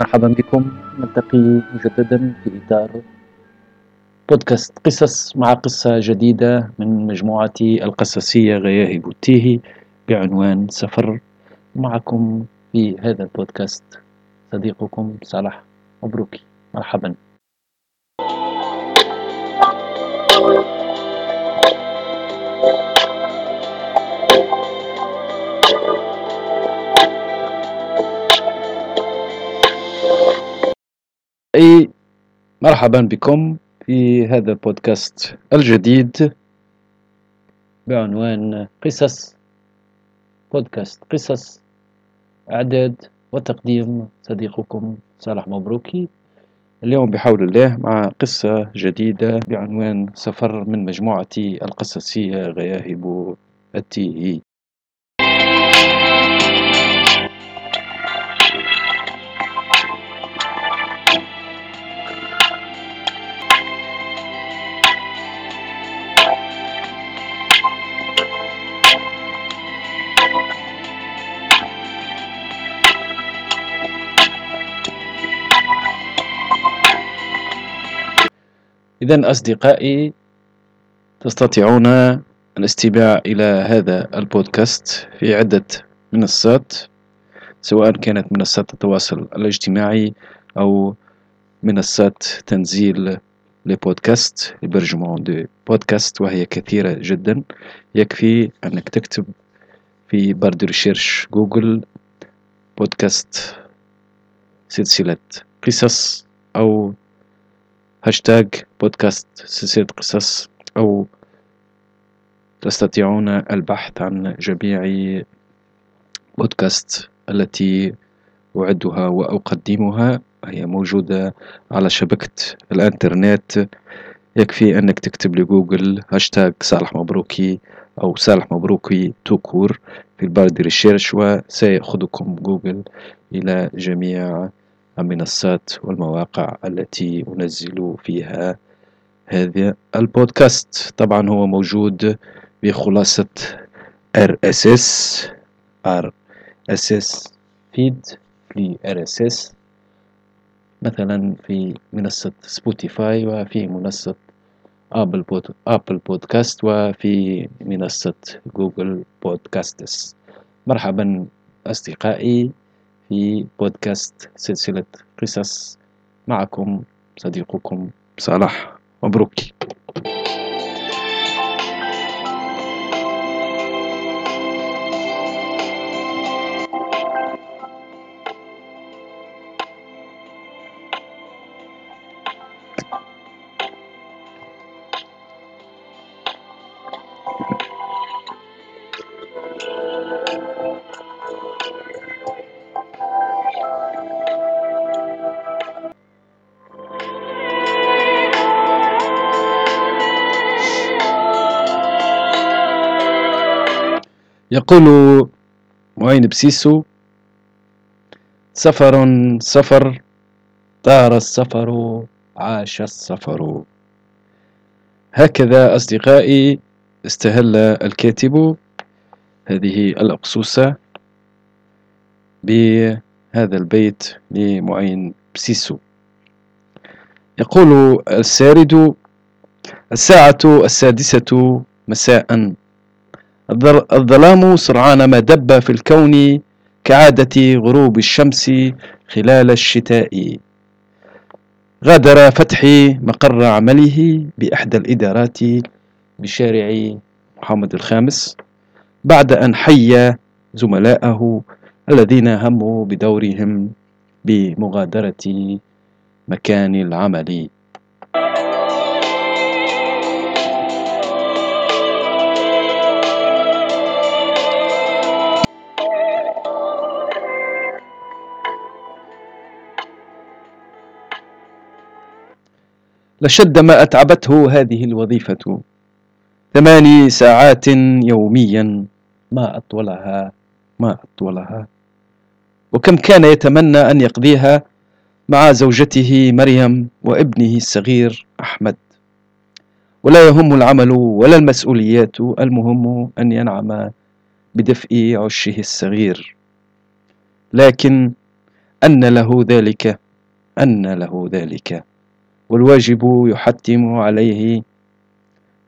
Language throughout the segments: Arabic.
مرحبا بكم. نلتقي مجددا في إطار بودكاست قصص مع قصة جديدة من مجموعة القصصية غياهب التيهي بعنوان سفر. معكم في هذا البودكاست صديقكم صالح مبروكي. مرحبا. مرحبا بكم في هذا البودكاست الجديد بعنوان قصص بودكاست قصص إعداد وتقديم. صديقكم صالح مبروكي اليوم بحول الله مع قصة جديدة بعنوان سفر من مجموعة القصصية غياهب التيهي إذا أصدقائي تستطيعون الاستماع إلى هذا البودكاست في عدة منصات سواء كانت منصات التواصل الاجتماعي أو منصات تنزيل لبودكاست l'hébergement de podcast وهي كثيرة جدا. يكفي أنك تكتب في barre de recherche جوجل بودكاست سلسلة قصص أو هاشتاج بودكاست سلسلة قصص أو تستطيعون البحث عن جميع بودكاست التي أعدها وأقدمها هي موجودة على شبكة الإنترنت. يكفي أنك تكتب لجوجل هاشتاج صالح مبروكي أو صالح مبروكي tout court في ال barre de recherche وسيأخذكم جوجل إلى جميع المنصات والمواقع التي أنزل فيها هذا البودكاست. طبعا هو موجود بخلاصة RSS RSS feed في RSS مثلا في منصة سبوتيفاي وفي منصة أبل بود أبل بودكاست وفي منصة جوجل بودكاستس مرحبا أصدقائي. في بودكاست سلسلة قصص معكم صديقكم صلاح مبروك. يقول معين بسيسو؟ سفر سفر طار السفر عاش السفر. هكذا أصدقائي استهل الكاتب هذه الأقصوصة بهذا البيت لمعين بسيسو. يقول السارد الساعة السادسة مساء. الظلام سرعان ما دب في الكون كعادة غروب الشمس خلال الشتاء. غادر فتحي مقر عمله بإحدى الإدارات بشارع محمد الخامس بعد أن حي زملائه الذين هموا بدورهم بمغادرة مكان العمل. لشد ما أتعبته هذه الوظيفة. ثماني ساعات يوميا. ما أطولها ما أطولها. وكم كان يتمنى أن يقضيها مع زوجته مريم وابنه الصغير أحمد. ولا يهم العمل ولا المسؤوليات المهم أن ينعم بدفء عشه الصغير. لكن أن له ذلك أن له ذلك. والواجب يحتم عليه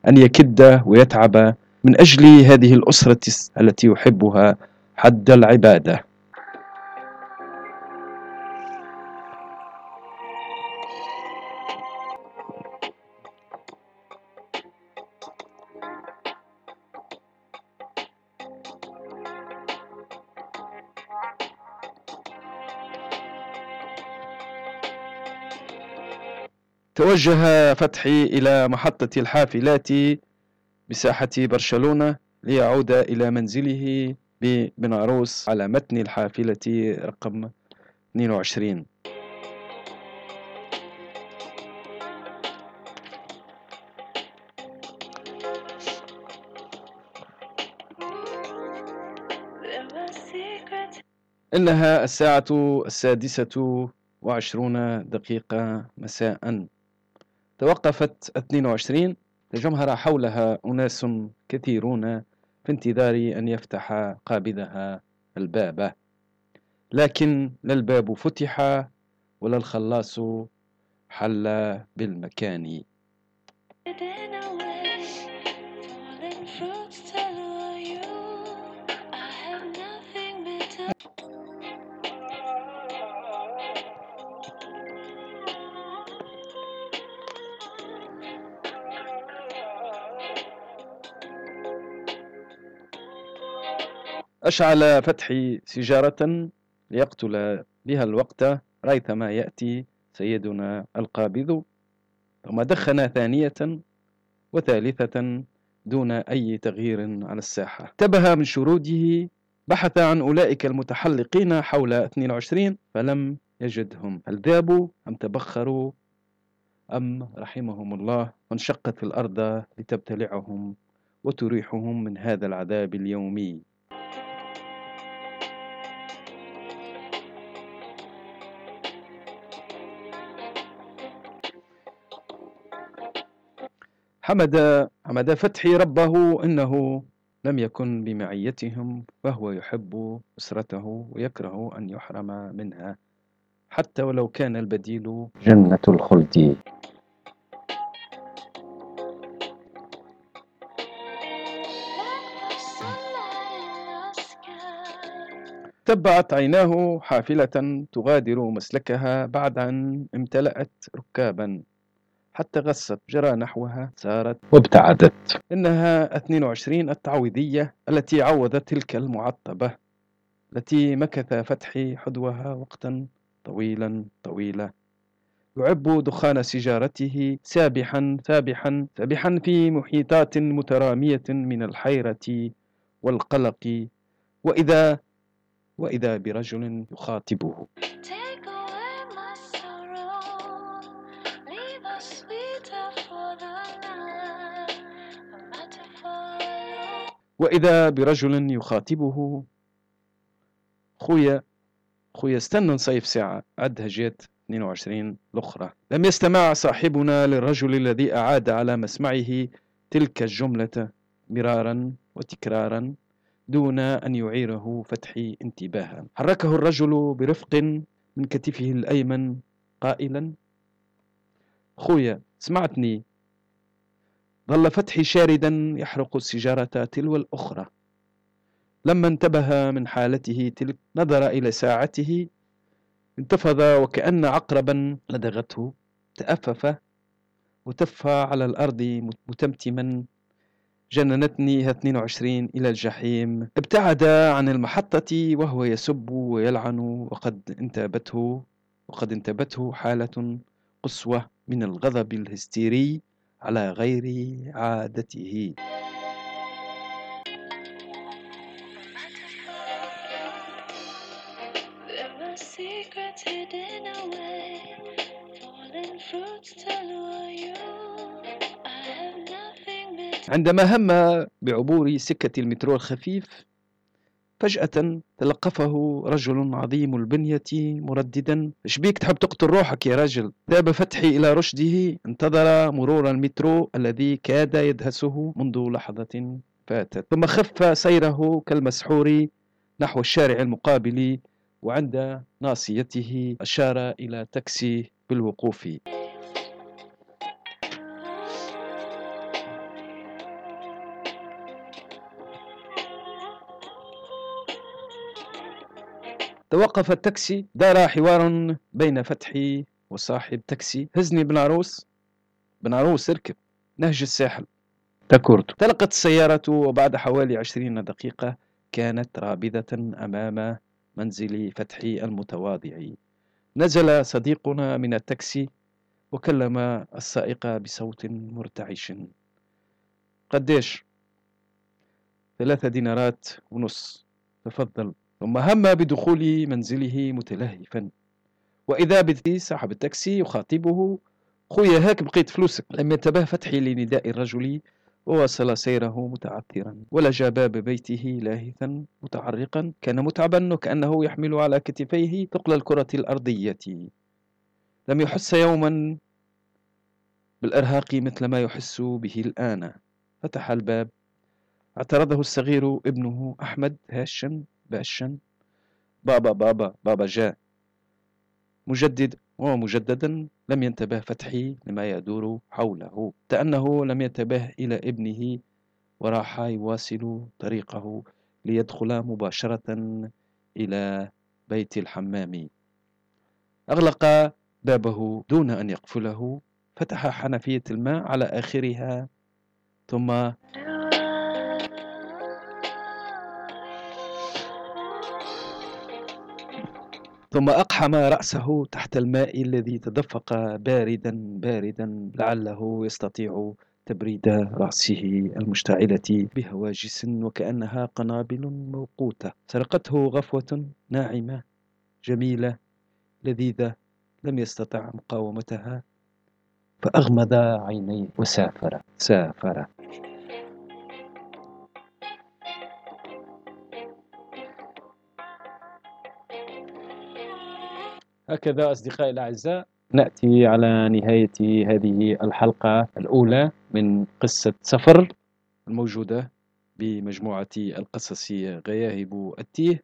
أن يكد ويتعب من أجل هذه الأسرة التي يحبها حد العبادة. توجه فتحي إلى محطة الحافلات بساحة برشلونة ليعود إلى منزله ببن عروس على متن الحافلة رقم 22 إنها الساعة السادسة وعشرون دقيقة مساء. توقفت 22 تجمهر حولها أناس كثيرون في انتظار أن يفتح قابضها الباب. لكن لا الباب فتح ولا الخلاص حل بالمكان. أشعل فتحي سجارة ليقتل بها الوقت ريثما يأتي سيدنا القابض. ثم دخن ثانية وثالثة دون أي تغيير على الساحة. انتبه من شروده بحث عن أولئك المتحلقين حول 22 فلم يجدهم. هل ذابوا أم تبخروا؟ أم رحمهم الله وانشقت الأرض لتبتلعهم وتريحهم من هذا العذاب اليومي. حمد حمد فتحي ربه إنه لم يكن بمعيتهم فهو يحب أسرته ويكره أن يحرم منها. حتى ولو كان البديل جنة الخلد. تبعت عيناه حافلة تغادر مسلكها بعد أن امتلأت ركابا. حتى غصت جرى نحوها سارت. وابتعدت. إنها 22 التعويضية التي عوضت تلك المعطبة التي مكث فتحي حدوها وقتا طويلا طويلا. يعب دخان سيجارته سابحا سابحا سابحا في محيطات مترامية من الحيرة والقلق وإذا وإذا برجل يخاطبه. وإذا برجل يخاطبه خويا خويا استنى نصيف ساعة عدها جات 22 الأخرى لم يستمع صاحبنا للرجل الذي أعاد على مسمعه تلك الجملة مرارا وتكرارا دون أن يعيره فتحي انتباها. حركه الرجل برفق من كتفه الأيمن قائلا خويا سمعتني ظل فتحي شاردا يحرق السيجارة تلو الأخرى. لما انتبه من حالته تلك نظر إلى ساعته انتفض وكأن عقربا لدغته تأفف وتف على الأرض متمتما. جننتني 22 إلى الجحيم. ابتعد عن المحطة وهو يسب ويلعن وقد انتابته وقد انتابته حالة قسوة من الغضب الهستيري. على غير عادته. عندما هم بعبور سكة المترو الخفيف فجأة تلقفه رجل عظيم البنية مرددا. شبيك تحب تقتل روحك يا رجل؟ ذهب فتحي إلى رشده انتظر مرور المترو الذي كاد يدهسه منذ لحظة فاتت. ثم خف سيره كالمسحور نحو الشارع المقابل وعند ناصيته أشار إلى تاكسي بالوقوف. توقف التاكسي دار حوار بين فتحي وصاحب تاكسي. هزني بن عروس بن عروس اركب نهج الساحل. تكرت تلقت السيارة وبعد حوالي عشرين دقيقة كانت رابضة أمام منزل فتحي المتواضع. نزل صديقنا من التاكسي وكلم السائق بصوت مرتعش. قديش؟ ثلاثة دينارات ونص. تفضل. ثم هم بدخول منزله متلهفا. وإذا به صاحب التاكسي يخاطبه خويا هاك بقيت فلوسك. لم ينتبه فتحي لنداء الرجل وواصل سيره متعثرا. ولجا باب بيته لاهثا متعرقا. كان متعبا وكأنه يحمل على كتفيه ثقل الكرة الأرضية. لم يحس يوما بالإرهاق مثل ما يحس به الآن. فتح الباب. اعترضه الصغير ابنه أحمد هاشا باشا بابا بابا بابا جاء. مجدد ومجددا لم ينتبه فتحي لما يدور حوله. كأنه لم ينتبه إلى ابنه وراح يواصل طريقه ليدخل مباشرة إلى بيت الحمام. أغلق بابه دون أن يقفله فتح حنفية الماء على آخرها ثم ثم أقحم رأسه تحت الماء الذي تدفق باردا باردا لعله يستطيع تبريد رأسه المشتعلة بهواجس وكأنها قنابل موقوتة. سرقته غفوة ناعمة جميلة لذيذة لم يستطع مقاومتها فأغمض عينيه وسافر سافر. هكذا أصدقائي الأعزاء نأتي على نهاية هذه الحلقة الأولى من قصة سفر الموجودة بمجموعة القصص غياهب التيه.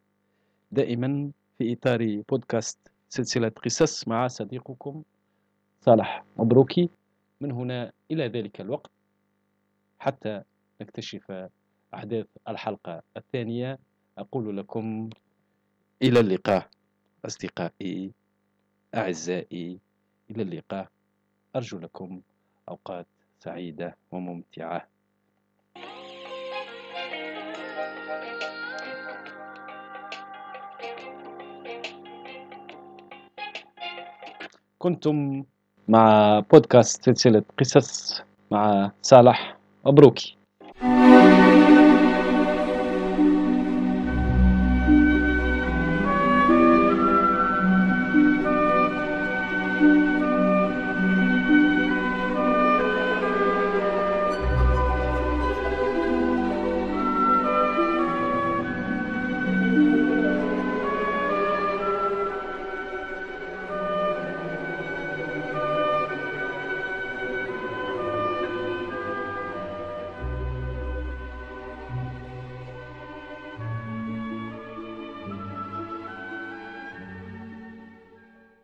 دائما في إطار بودكاست سلسلة قصص مع صديقكم صالح مبروكي. من هنا إلى ذلك الوقت حتى نكتشف أحداث الحلقة الثانية. أقول لكم إلى اللقاء أصدقائي أعزائي إلى اللقاء. أرجو لكم أوقات سعيدة وممتعة. كنتم مع بودكاست سلسلة قصص مع صالح مبروكي